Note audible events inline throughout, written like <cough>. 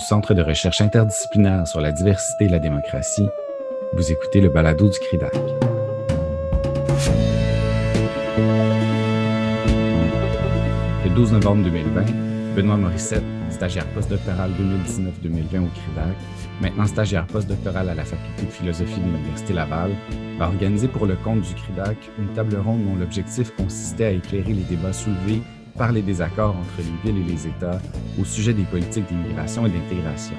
Centre de recherche interdisciplinaire sur la diversité et la démocratie, vous écoutez le balado du CRIDAC. Le 12 novembre 2020, Benoît Morissette, stagiaire postdoctoral 2019-2020 au CRIDAC, maintenant stagiaire postdoctoral à la Faculté de philosophie de l'Université Laval, a organisé pour le compte du CRIDAC une table ronde dont l'objectif consistait à éclairer les débats soulevés par les désaccords entre les villes et les États au sujet des politiques d'immigration et d'intégration.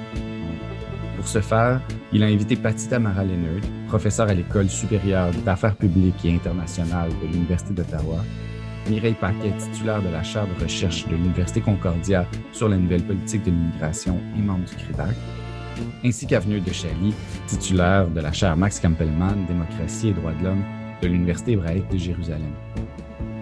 Pour ce faire, il a invité Patita Mara Leonard, professeure à l'École supérieure d'affaires publiques et internationales de l'Université d'Ottawa, Mireille Paquet, titulaire de la chaire de recherche de l'Université Concordia sur la nouvelle politique de l'immigration et membre du CRIDAC, ainsi qu'Avenue de Chaly, titulaire de la chaire Max Campbellman, démocratie et droits de l'homme de l'Université hébraïque de Jérusalem.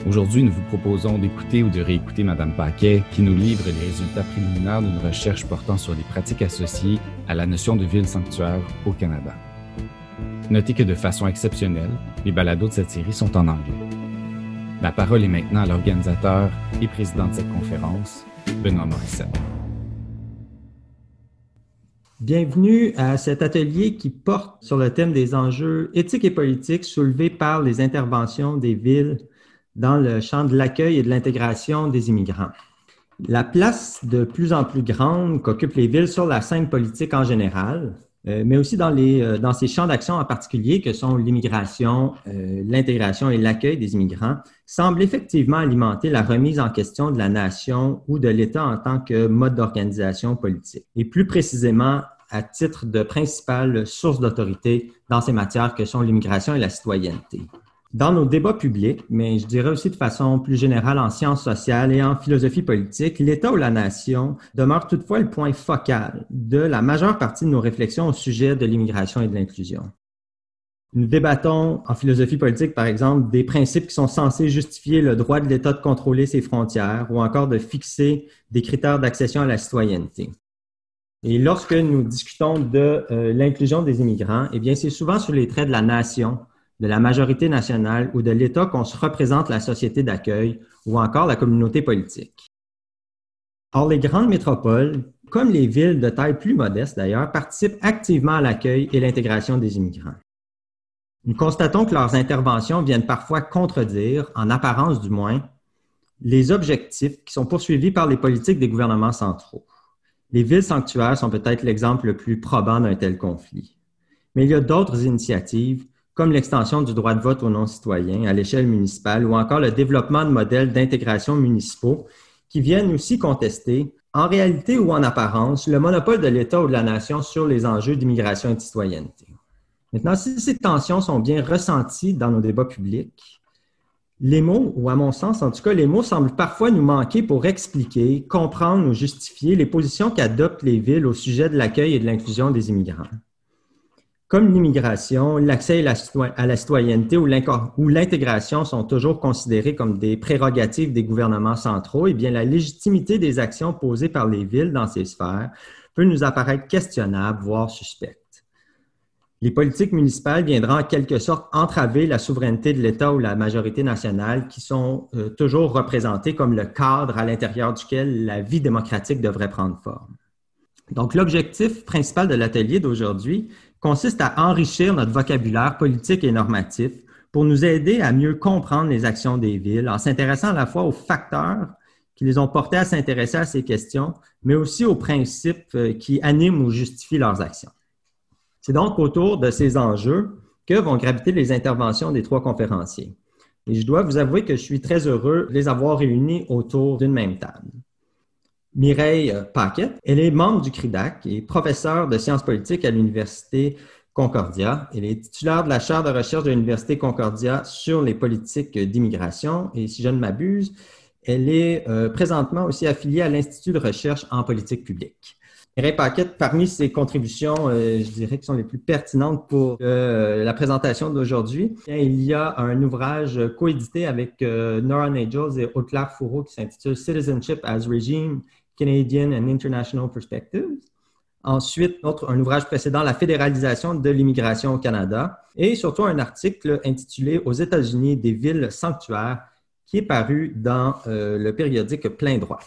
Aujourd'hui, nous vous proposons d'écouter ou de réécouter Mme Paquet qui nous livre les résultats préliminaires d'une recherche portant sur les pratiques associées à la notion de ville sanctuaire au Canada. Notez que de façon exceptionnelle, les balados de cette série sont en anglais. La parole est maintenant à l'organisateur et président de cette conférence, Benoît Morissette. Bienvenue à cet atelier qui porte sur le thème des enjeux éthiques et politiques soulevés par les interventions des villes dans le champ de l'accueil et de l'intégration des immigrants. La place de plus en plus grande qu'occupent les villes sur la scène politique en général, euh, mais aussi euh, dans ces champs d'action en particulier que sont l'immigration, euh, l'intégration et l'accueil des immigrants, semble effectivement alimenter la remise en question de la nation ou de l'État en tant que mode d'organisation politique, et plus précisément à titre de principale source d'autorité dans ces matières que sont l'immigration et la citoyenneté. Dans nos débats publics, mais je dirais aussi de façon plus générale en sciences sociales et en philosophie politique, l'État ou la nation demeure toutefois le point focal de la majeure partie de nos réflexions au sujet de l'immigration et de l'inclusion. Nous débattons en philosophie politique, par exemple, des principes qui sont censés justifier le droit de l'État de contrôler ses frontières ou encore de fixer des critères d'accession à la citoyenneté. Et lorsque nous discutons de euh, l'inclusion des immigrants, eh bien, c'est souvent sur les traits de la nation de la majorité nationale ou de l'État qu'on se représente la société d'accueil ou encore la communauté politique. Or, les grandes métropoles, comme les villes de taille plus modeste d'ailleurs, participent activement à l'accueil et l'intégration des immigrants. Nous constatons que leurs interventions viennent parfois contredire, en apparence du moins, les objectifs qui sont poursuivis par les politiques des gouvernements centraux. Les villes sanctuaires sont peut-être l'exemple le plus probant d'un tel conflit. Mais il y a d'autres initiatives comme l'extension du droit de vote aux non-citoyens à l'échelle municipale ou encore le développement de modèles d'intégration municipaux qui viennent aussi contester, en réalité ou en apparence, le monopole de l'État ou de la nation sur les enjeux d'immigration et de citoyenneté. Maintenant, si ces tensions sont bien ressenties dans nos débats publics, les mots, ou à mon sens en tout cas, les mots semblent parfois nous manquer pour expliquer, comprendre ou justifier les positions qu'adoptent les villes au sujet de l'accueil et de l'inclusion des immigrants. Comme l'immigration, l'accès à la citoyenneté ou l'intégration sont toujours considérés comme des prérogatives des gouvernements centraux, eh bien, la légitimité des actions posées par les villes dans ces sphères peut nous apparaître questionnable, voire suspecte. Les politiques municipales viendront en quelque sorte entraver la souveraineté de l'État ou la majorité nationale qui sont euh, toujours représentées comme le cadre à l'intérieur duquel la vie démocratique devrait prendre forme. Donc, l'objectif principal de l'atelier d'aujourd'hui consiste à enrichir notre vocabulaire politique et normatif pour nous aider à mieux comprendre les actions des villes en s'intéressant à la fois aux facteurs qui les ont portés à s'intéresser à ces questions, mais aussi aux principes euh, qui animent ou justifient leurs actions. C'est donc autour de ces enjeux que vont graviter les interventions des trois conférenciers. Et je dois vous avouer que je suis très heureux de les avoir réunis autour d'une même table. Mireille Paquet. Elle est membre du CRIDAC et professeure de sciences politiques à l'Université Concordia. Elle est titulaire de la chaire de recherche de l'Université Concordia sur les politiques d'immigration et si je ne m'abuse, elle est euh, présentement aussi affiliée à l'Institut de recherche en politique publique. Mireille Paquette, parmi ses contributions, euh, je dirais, qui sont les plus pertinentes pour euh, la présentation d'aujourd'hui, il y a un ouvrage coédité avec Nora Nagels et Fourreau qui s'intitule Citizenship as Regime Canadian and International Perspectives. Ensuite, notre, un ouvrage précédent, La fédéralisation de l'immigration au Canada. Et surtout un article intitulé Aux États-Unis des villes sanctuaires qui est paru dans euh, le périodique Plein droit.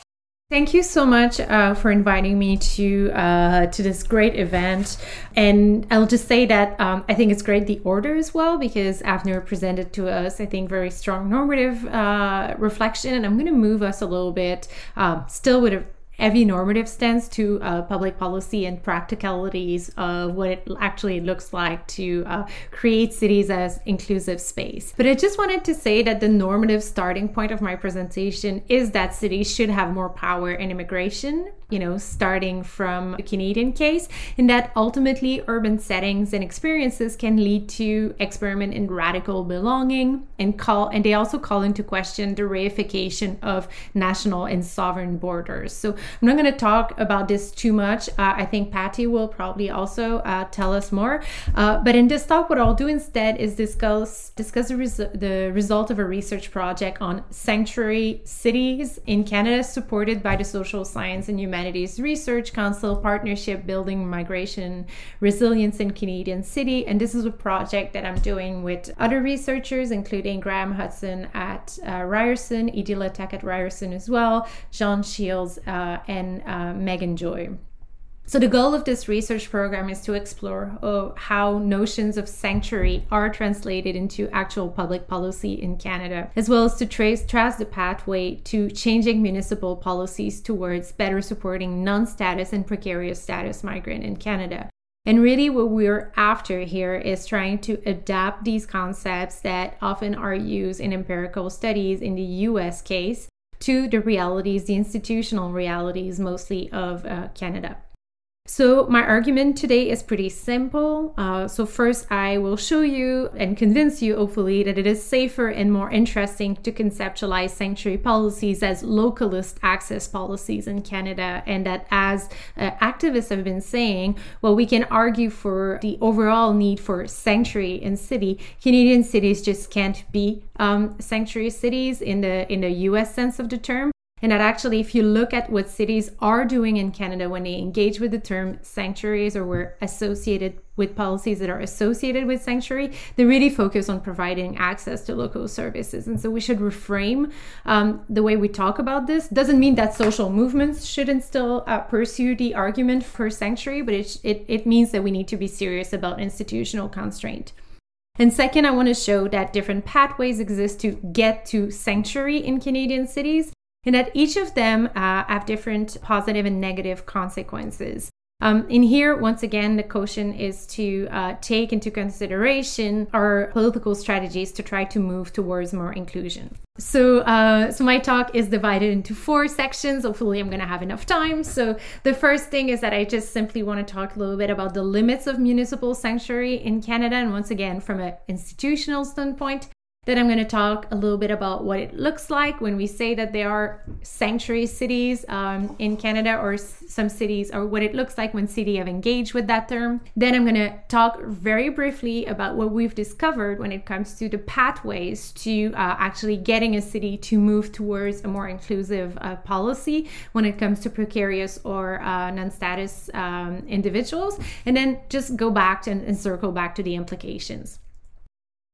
Thank you so much uh, for inviting me to uh, to this great event. And I'll just say that um, I think it's great the order as well because Avner presented to us, I think, very strong normative uh, reflection. And I'm going to move us a little bit, um, still with a heavy normative stance to uh, public policy and practicalities of what it actually looks like to uh, create cities as inclusive space. But I just wanted to say that the normative starting point of my presentation is that cities should have more power in immigration you know, starting from a Canadian case, in that ultimately urban settings and experiences can lead to experiment in radical belonging and call and they also call into question the reification of national and sovereign borders. So I'm not going to talk about this too much. Uh, I think Patti will probably also uh, tell us more. Uh, but in this talk, what I'll do instead is discuss discuss the, res- the result of a research project on sanctuary cities in Canada, supported by the Social Science and Humanities Humanities Research Council partnership building migration resilience in Canadian City. And this is a project that I'm doing with other researchers, including Graham Hudson at uh, Ryerson, Idil Atak at Ryerson as well, John Shields, uh, and uh, Megan Joy. So, the goal of this research program is to explore uh, how notions of sanctuary are translated into actual public policy in Canada, as well as to trace, trace the pathway to changing municipal policies towards better supporting non status and precarious status migrant in Canada. And really, what we're after here is trying to adapt these concepts that often are used in empirical studies in the US case to the realities, the institutional realities mostly of uh, Canada. So, my argument today is pretty simple. Uh, so, first, I will show you and convince you, hopefully, that it is safer and more interesting to conceptualize sanctuary policies as localist access policies in Canada, and that as uh, activists have been saying, well, we can argue for the overall need for sanctuary in city. Canadian cities just can't be um, sanctuary cities in the in the U.S. sense of the term. And that actually, if you look at what cities are doing in Canada when they engage with the term sanctuaries or were associated with policies that are associated with sanctuary, they really focus on providing access to local services. And so we should reframe um, the way we talk about this. Doesn't mean that social movements shouldn't still uh, pursue the argument for sanctuary, but it, it, it means that we need to be serious about institutional constraint. And second, I want to show that different pathways exist to get to sanctuary in Canadian cities and that each of them uh, have different positive and negative consequences. Um, in here, once again, the caution is to uh, take into consideration our political strategies to try to move towards more inclusion. So, uh, so my talk is divided into four sections. Hopefully, I'm going to have enough time. So, the first thing is that I just simply want to talk a little bit about the limits of municipal sanctuary in Canada, and once again, from an institutional standpoint. Then I'm going to talk a little bit about what it looks like when we say that there are sanctuary cities um, in Canada or s- some cities, or what it looks like when city have engaged with that term. Then I'm going to talk very briefly about what we've discovered when it comes to the pathways to uh, actually getting a city to move towards a more inclusive uh, policy when it comes to precarious or uh, non-status um, individuals, and then just go back and, and circle back to the implications.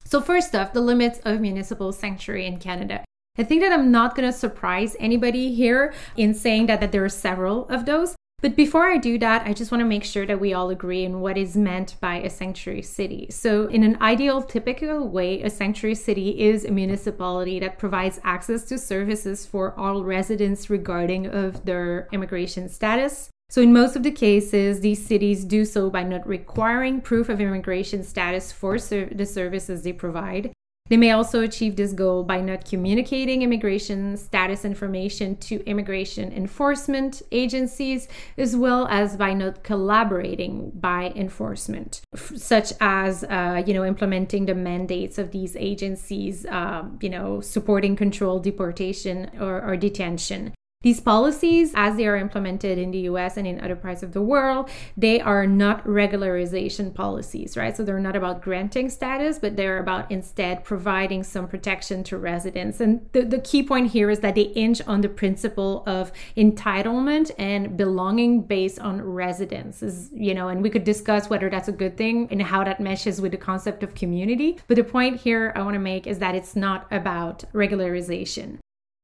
So, first off, the limits of municipal sanctuary in Canada. I think that I'm not going to surprise anybody here in saying that, that there are several of those. But before I do that, I just want to make sure that we all agree on what is meant by a sanctuary city. So, in an ideal, typical way, a sanctuary city is a municipality that provides access to services for all residents regarding of their immigration status, so, in most of the cases, these cities do so by not requiring proof of immigration status for ser- the services they provide. They may also achieve this goal by not communicating immigration status information to immigration enforcement agencies, as well as by not collaborating by enforcement, such as uh, you know implementing the mandates of these agencies, um, you know supporting controlled deportation or, or detention. These policies, as they are implemented in the US and in other parts of the world, they are not regularization policies, right? So they're not about granting status, but they're about instead providing some protection to residents. And the, the key point here is that they inch on the principle of entitlement and belonging based on residence, you know, and we could discuss whether that's a good thing and how that meshes with the concept of community. But the point here I want to make is that it's not about regularization.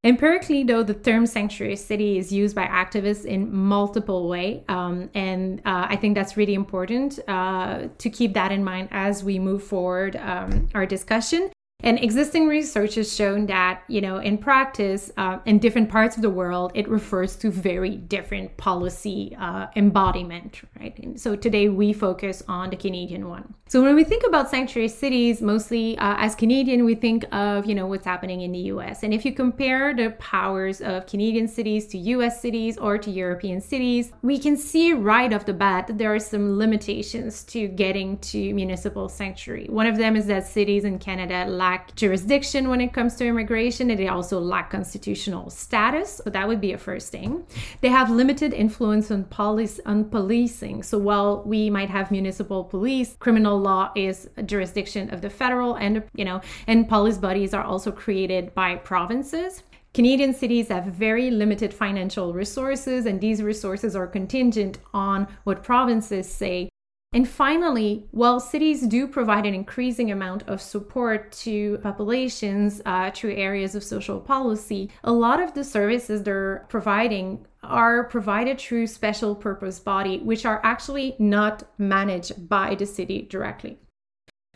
Empirically, though, the term sanctuary city is used by activists in multiple ways, um, and uh, I think that's really important uh, to keep that in mind as we move forward um, our discussion. And existing research has shown that, you know, in practice, uh, in different parts of the world, it refers to very different policy uh, embodiment, right? And so today we focus on the Canadian one. So when we think about sanctuary cities, mostly uh, as Canadian, we think of, you know, what's happening in the US. And if you compare the powers of Canadian cities to US cities or to European cities, we can see right off the bat that there are some limitations to getting to municipal sanctuary. One of them is that cities in Canada lack lack jurisdiction when it comes to immigration and they also lack constitutional status. So that would be a first thing. They have limited influence on police on policing. So while we might have municipal police, criminal law is a jurisdiction of the federal and you know, and police bodies are also created by provinces. Canadian cities have very limited financial resources, and these resources are contingent on what provinces say and finally, while cities do provide an increasing amount of support to populations uh, through areas of social policy, a lot of the services they're providing are provided through special purpose body, which are actually not managed by the city directly.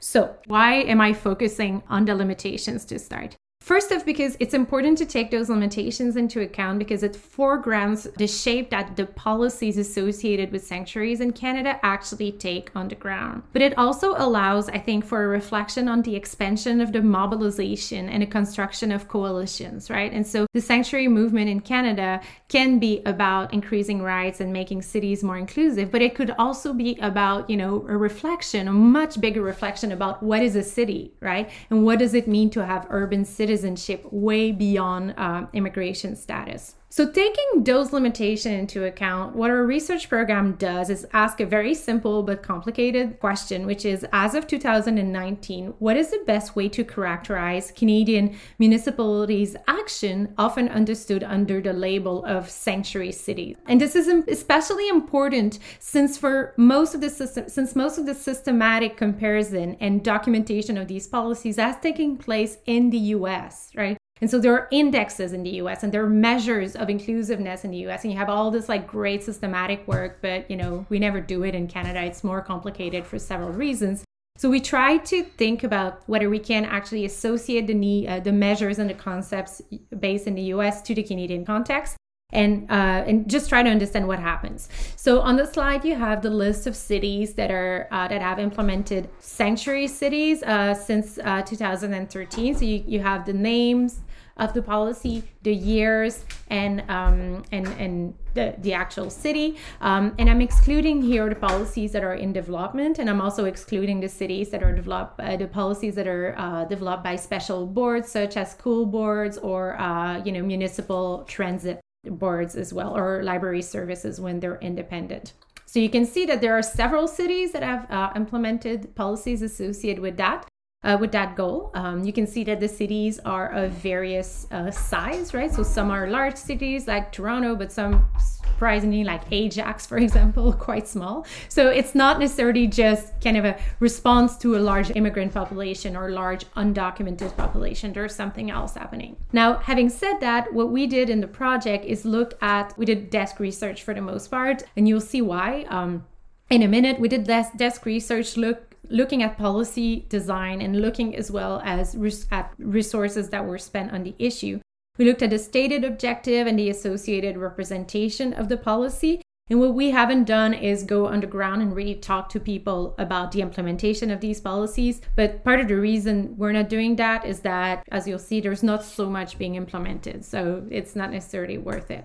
So, why am I focusing on the limitations to start? First off, because it's important to take those limitations into account because it foregrounds the shape that the policies associated with sanctuaries in Canada actually take on the ground. But it also allows, I think, for a reflection on the expansion of the mobilization and the construction of coalitions, right? And so the sanctuary movement in Canada can be about increasing rights and making cities more inclusive, but it could also be about, you know, a reflection, a much bigger reflection about what is a city, right? And what does it mean to have urban citizens citizenship way beyond uh, immigration status. So, taking those limitations into account, what our research program does is ask a very simple but complicated question, which is as of 2019, what is the best way to characterize Canadian municipalities' action, often understood under the label of sanctuary cities? And this is especially important since for most of the system, since most of the systematic comparison and documentation of these policies has taken place in the US, right? And so there are indexes in the US and there are measures of inclusiveness in the US. And you have all this like great systematic work, but you know, we never do it in Canada. It's more complicated for several reasons. So we try to think about whether we can actually associate the uh, the measures and the concepts based in the US to the Canadian context and uh, and just try to understand what happens. So on the slide you have the list of cities that are uh, that have implemented sanctuary cities uh, since uh, 2013. So you, you have the names, of the policy, the years, and um, and and the, the actual city. Um, and I'm excluding here the policies that are in development, and I'm also excluding the cities that are developed, uh, the policies that are uh, developed by special boards such as school boards or uh, you know municipal transit boards as well, or library services when they're independent. So you can see that there are several cities that have uh, implemented policies associated with that uh, with that goal. Um, you can see that the cities are of various uh, size, right? So some are large cities like Toronto, but some surprisingly like Ajax, for <laughs> example, quite small. So it's not necessarily just kind of a response to a large immigrant population or large undocumented population. There's something else happening. Now, having said that, what we did in the project is look at, we did desk research for the most part, and you'll see why. Um, in a minute, we did desk research, look looking at policy design and looking as well as res- at resources that were spent on the issue. We looked at the stated objective and the associated representation of the policy. And what we haven't done is go underground and really talk to people about the implementation of these policies. But part of the reason we're not doing that is that, as you'll see, there's not so much being implemented. So it's not necessarily worth it.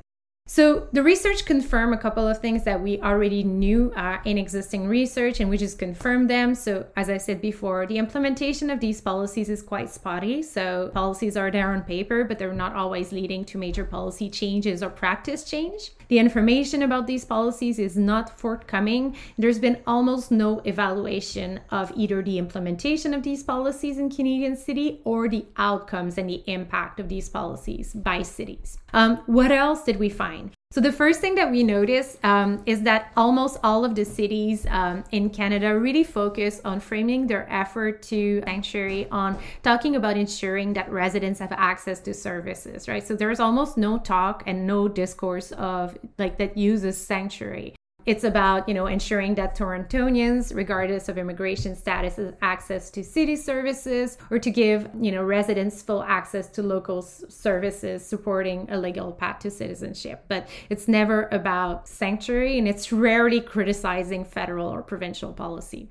So the research confirmed a couple of things that we already knew uh, in existing research, and we just confirmed them. So as I said before, the implementation of these policies is quite spotty. So policies are there on paper, but they're not always leading to major policy changes or practice change. The information about these policies is not forthcoming. There's been almost no evaluation of either the implementation of these policies in Canadian city or the outcomes and the impact of these policies by cities. Um, what else did we find? So, the first thing that we notice um, is that almost all of the cities um, in Canada really focus on framing their effort to sanctuary on talking about ensuring that residents have access to services, right? So, there's almost no talk and no discourse of like that uses sanctuary. It's about, you know, ensuring that Torontonians, regardless of immigration status, have access to city services or to give, you know, residents full access to local services supporting a legal path to citizenship. But it's never about sanctuary and it's rarely criticizing federal or provincial policy.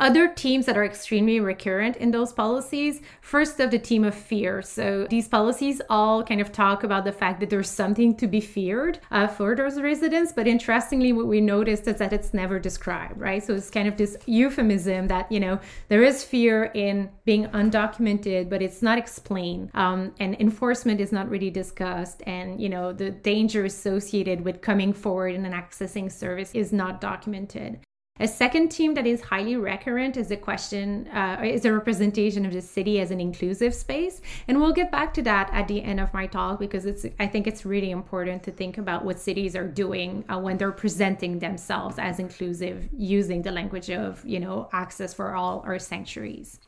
Other teams that are extremely recurrent in those policies, first of the team of fear. So these policies all kind of talk about the fact that there's something to be feared uh, for those residents. But interestingly, what we noticed is that it's never described, right? So it's kind of this euphemism that, you know, there is fear in being undocumented, but it's not explained. Um, and enforcement is not really discussed. And, you know, the danger associated with coming forward and accessing service is not documented. A second theme that is highly recurrent is the question, uh, is a representation of the city as an inclusive space. And we'll get back to that at the end of my talk because it's, I think it's really important to think about what cities are doing uh, when they're presenting themselves as inclusive using the language of, you know, access for all or sanctuaries.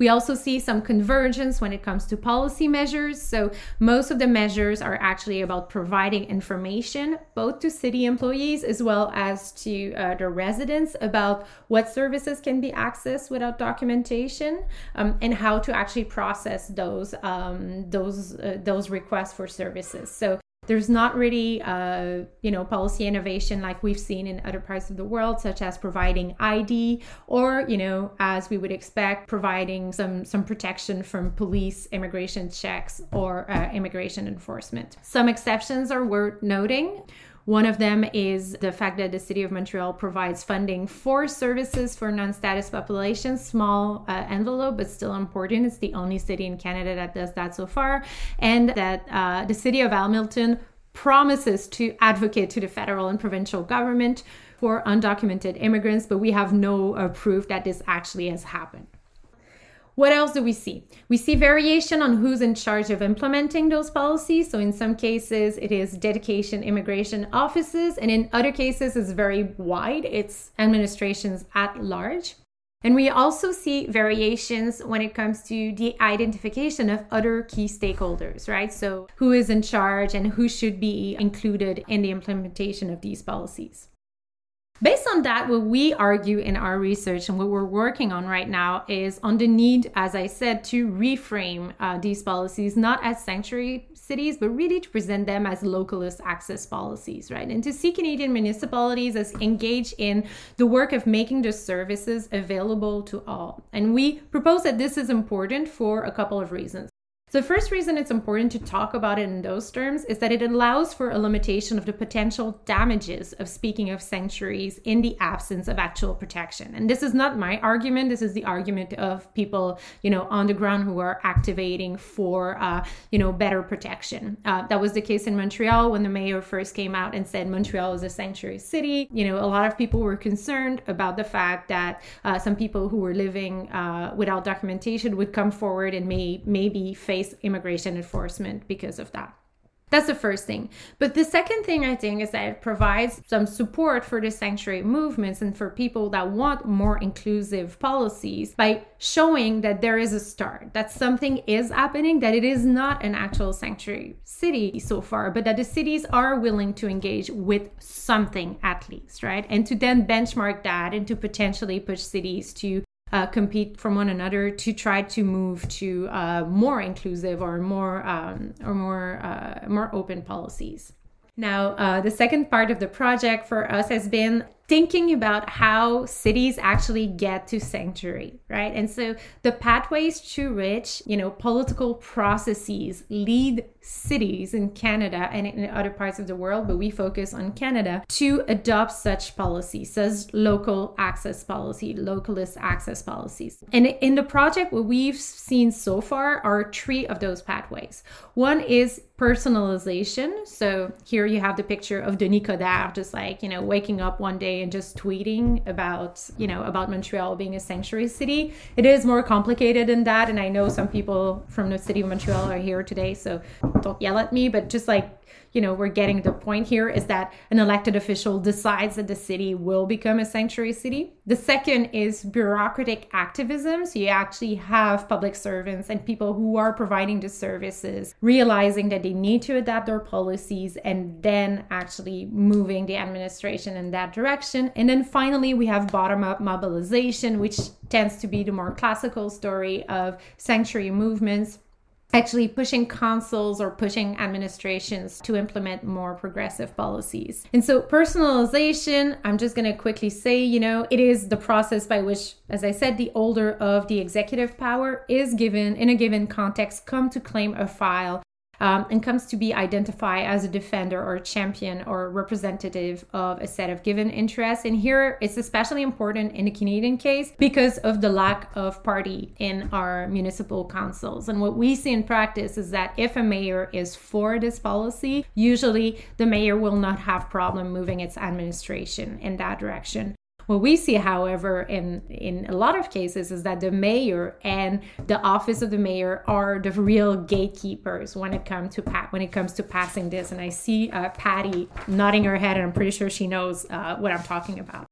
We also see some convergence when it comes to policy measures. So, most of the measures are actually about providing information both to city employees as well as to uh, the residents about what services can be accessed without documentation um, and how to actually process those um, those uh, those requests for services. So there's not really uh, you know policy innovation like we've seen in other parts of the world such as providing id or you know as we would expect providing some some protection from police immigration checks or uh, immigration enforcement. Some exceptions are worth noting one of them is the fact that the city of Montreal provides funding for services for non status populations, small uh, envelope, but still important. It's the only city in Canada that does that so far. And that uh, the city of Hamilton promises to advocate to the federal and provincial government for undocumented immigrants, but we have no uh, proof that this actually has happened. What else do we see? We see variation on who's in charge of implementing those policies. So, in some cases, it is dedication immigration offices, and in other cases, it's very wide, it's administrations at large. And we also see variations when it comes to the identification of other key stakeholders, right? So, who is in charge and who should be included in the implementation of these policies. Based on that, what we argue in our research and what we're working on right now is on the need, as I said, to reframe uh, these policies not as sanctuary cities, but really to present them as localist access policies, right? And to see Canadian municipalities as engaged in the work of making the services available to all. And we propose that this is important for a couple of reasons. The first reason it's important to talk about it in those terms is that it allows for a limitation of the potential damages of speaking of sanctuaries in the absence of actual protection. And this is not my argument. This is the argument of people, you know, on the ground who are activating for, uh, you know, better protection. Uh, that was the case in Montreal when the mayor first came out and said Montreal is a sanctuary city. You know, a lot of people were concerned about the fact that uh, some people who were living uh, without documentation would come forward and may maybe face immigration enforcement because of that. That's the first thing. But the second thing I think is that it provides some support for the sanctuary movements and for people that want more inclusive policies by showing that there is a start, that something is happening, that it is not an actual sanctuary city so far, but that the cities are willing to engage with something at least, right? And to then benchmark that and to potentially push cities to uh, compete from one another to try to move to uh, more inclusive or more um, or more uh, more open policies. Now, uh, the second part of the project for us has been thinking about how cities actually get to sanctuary, right? And so the pathways to which, you know, political processes lead cities in Canada and in other parts of the world, but we focus on Canada to adopt such policies as local access policy, localist access policies. And in the project, what we've seen so far are three of those pathways. One is personalization. So here you have the picture of Denis Coderre, just like, you know, waking up one day and just tweeting about, you know, about Montreal being a sanctuary city. It is more complicated than that. And I know some people from the city of Montreal are here today, so don't yell at me, but just like you know, we're getting the point here is that an elected official decides that the city will become a sanctuary city. The second is bureaucratic activism. So you actually have public servants and people who are providing the services realizing that they need to adapt their policies and then actually moving the administration in that direction. And then finally, we have bottom up mobilization, which tends to be the more classical story of sanctuary movements actually pushing councils or pushing administrations to implement more progressive policies. And so, personalization, I'm just going to quickly say, you know, it is the process by which, as I said, the holder of the executive power is given in a given context come to claim a file um, and comes to be identified as a defender or champion or representative of a set of given interests. And here it's especially important in the Canadian case because of the lack of party in our municipal councils. And what we see in practice is that if a mayor is for this policy, usually the mayor will not have problem moving its administration in that direction. What we see, however, in, in a lot of cases is that the mayor and the office of the mayor are the real gatekeepers when it comes to pa- when it comes to passing this. And I see uh, Patti nodding her head, and I'm pretty sure she knows uh, what I'm talking about.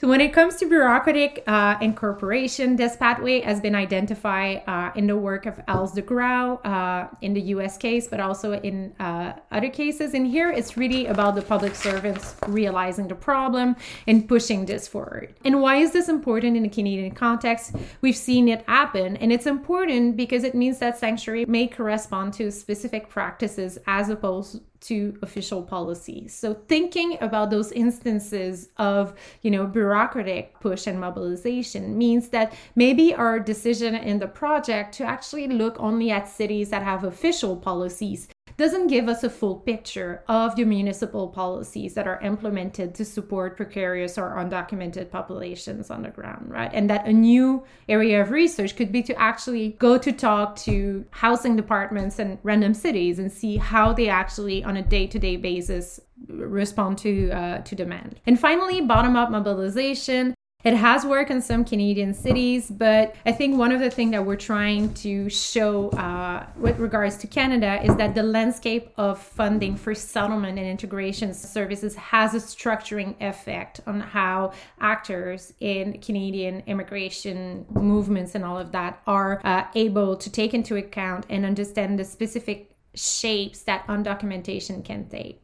So when it comes to bureaucratic uh, incorporation, this pathway has been identified uh, in the work of Els de Graauw uh, in the US case, but also in uh, other cases. And here it's really about the public servants realizing the problem and pushing this forward. And why is this important in the Canadian context? We've seen it happen, and it's important because it means that sanctuary may correspond to specific practices as opposed to official policies. So thinking about those instances of, you know, bureaucratic push and mobilization means that maybe our decision in the project to actually look only at cities that have official policies doesn't give us a full picture of the municipal policies that are implemented to support precarious or undocumented populations on the ground, right? And that a new area of research could be to actually go to talk to housing departments and random cities and see how they actually, on a day to day basis, respond to uh, to demand. And finally, bottom up mobilization. It has worked in some Canadian cities, but I think one of the things that we're trying to show uh, with regards to Canada is that the landscape of funding for settlement and integration services has a structuring effect on how actors in Canadian immigration movements and all of that are uh, able to take into account and understand the specific shapes that undocumentation can take.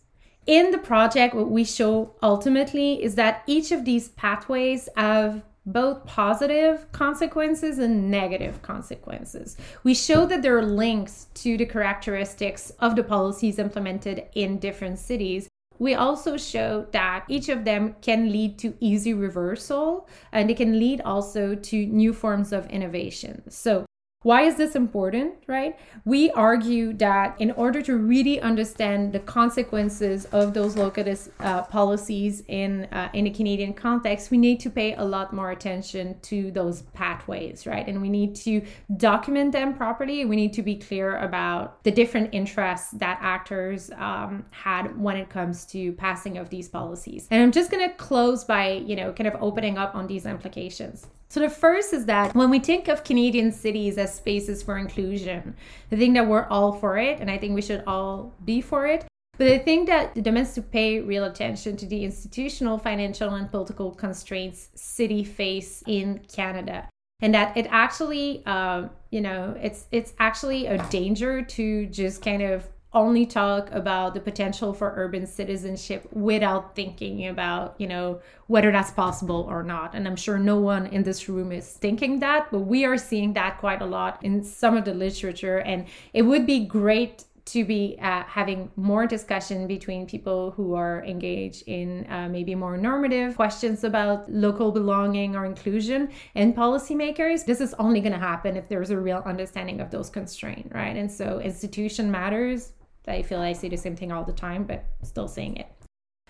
In the project, what we show ultimately is that each of these pathways have both positive consequences and negative consequences. We show that there are links to the characteristics of the policies implemented in different cities. We also show that each of them can lead to easy reversal and they can lead also to new forms of innovation. So, why is this important, right? We argue that in order to really understand the consequences of those localist uh, policies in uh, in a Canadian context, we need to pay a lot more attention to those pathways, right? And we need to document them properly. We need to be clear about the different interests that actors um, had when it comes to passing of these policies. And I'm just going to close by, you know, kind of opening up on these implications. So the first is that when we think of Canadian cities as spaces for inclusion, I think that we're all for it, and I think we should all be for it. But I think that the demands to pay real attention to the institutional, financial, and political constraints city face in Canada, and that it actually, uh, you know, it's it's actually a danger to just kind of only talk about the potential for urban citizenship without thinking about, you know, whether that's possible or not. And I'm sure no one in this room is thinking that, but we are seeing that quite a lot in some of the literature. And it would be great to be uh, having more discussion between people who are engaged in uh, maybe more normative questions about local belonging or inclusion and policymakers. This is only going to happen if there's a real understanding of those constraints, right? And so institution matters, I feel I say the same thing all the time, but still saying it.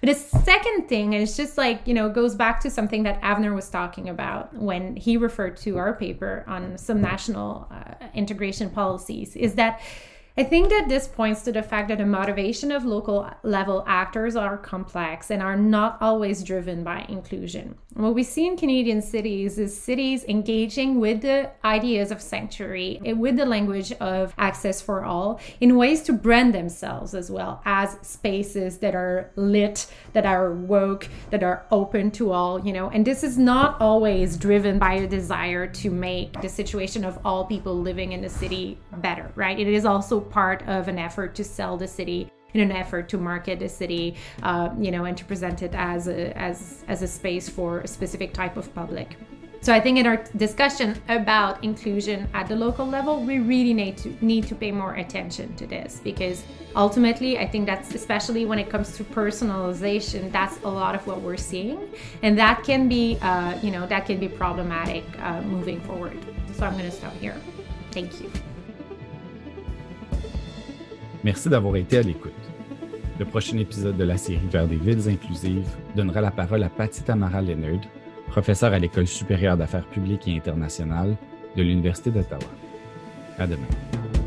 But a second thing, and it's just like, you know, goes back to something that Avner was talking about when he referred to our paper on some national uh, integration policies, is that I think that this points to the fact that the motivation of local level actors are complex and are not always driven by inclusion. What we see in Canadian cities is cities engaging with the ideas of sanctuary, with the language of access for all, in ways to brand themselves as well as spaces that are lit, that are woke, that are open to all, you know. And this is not always driven by a desire to make the situation of all people living in the city better, right? It is also part of an effort to sell the city in an effort to market the city, uh, you know, and to present it as a, as as a space for a specific type of public. So I think in our discussion about inclusion at the local level, we really need to need to pay more attention to this because ultimately, I think that's especially when it comes to personalization, that's a lot of what we're seeing, and that can be, uh, you know, that can be problematic uh, moving forward. So I'm going to stop here. Thank you. Merci d'avoir été à l'écoute. Le prochain épisode de la série Vers des villes inclusives donnera la parole à Patty Tamara Leonard, professeure à l'École supérieure d'affaires publiques et internationales de l'Université d'Ottawa. À demain.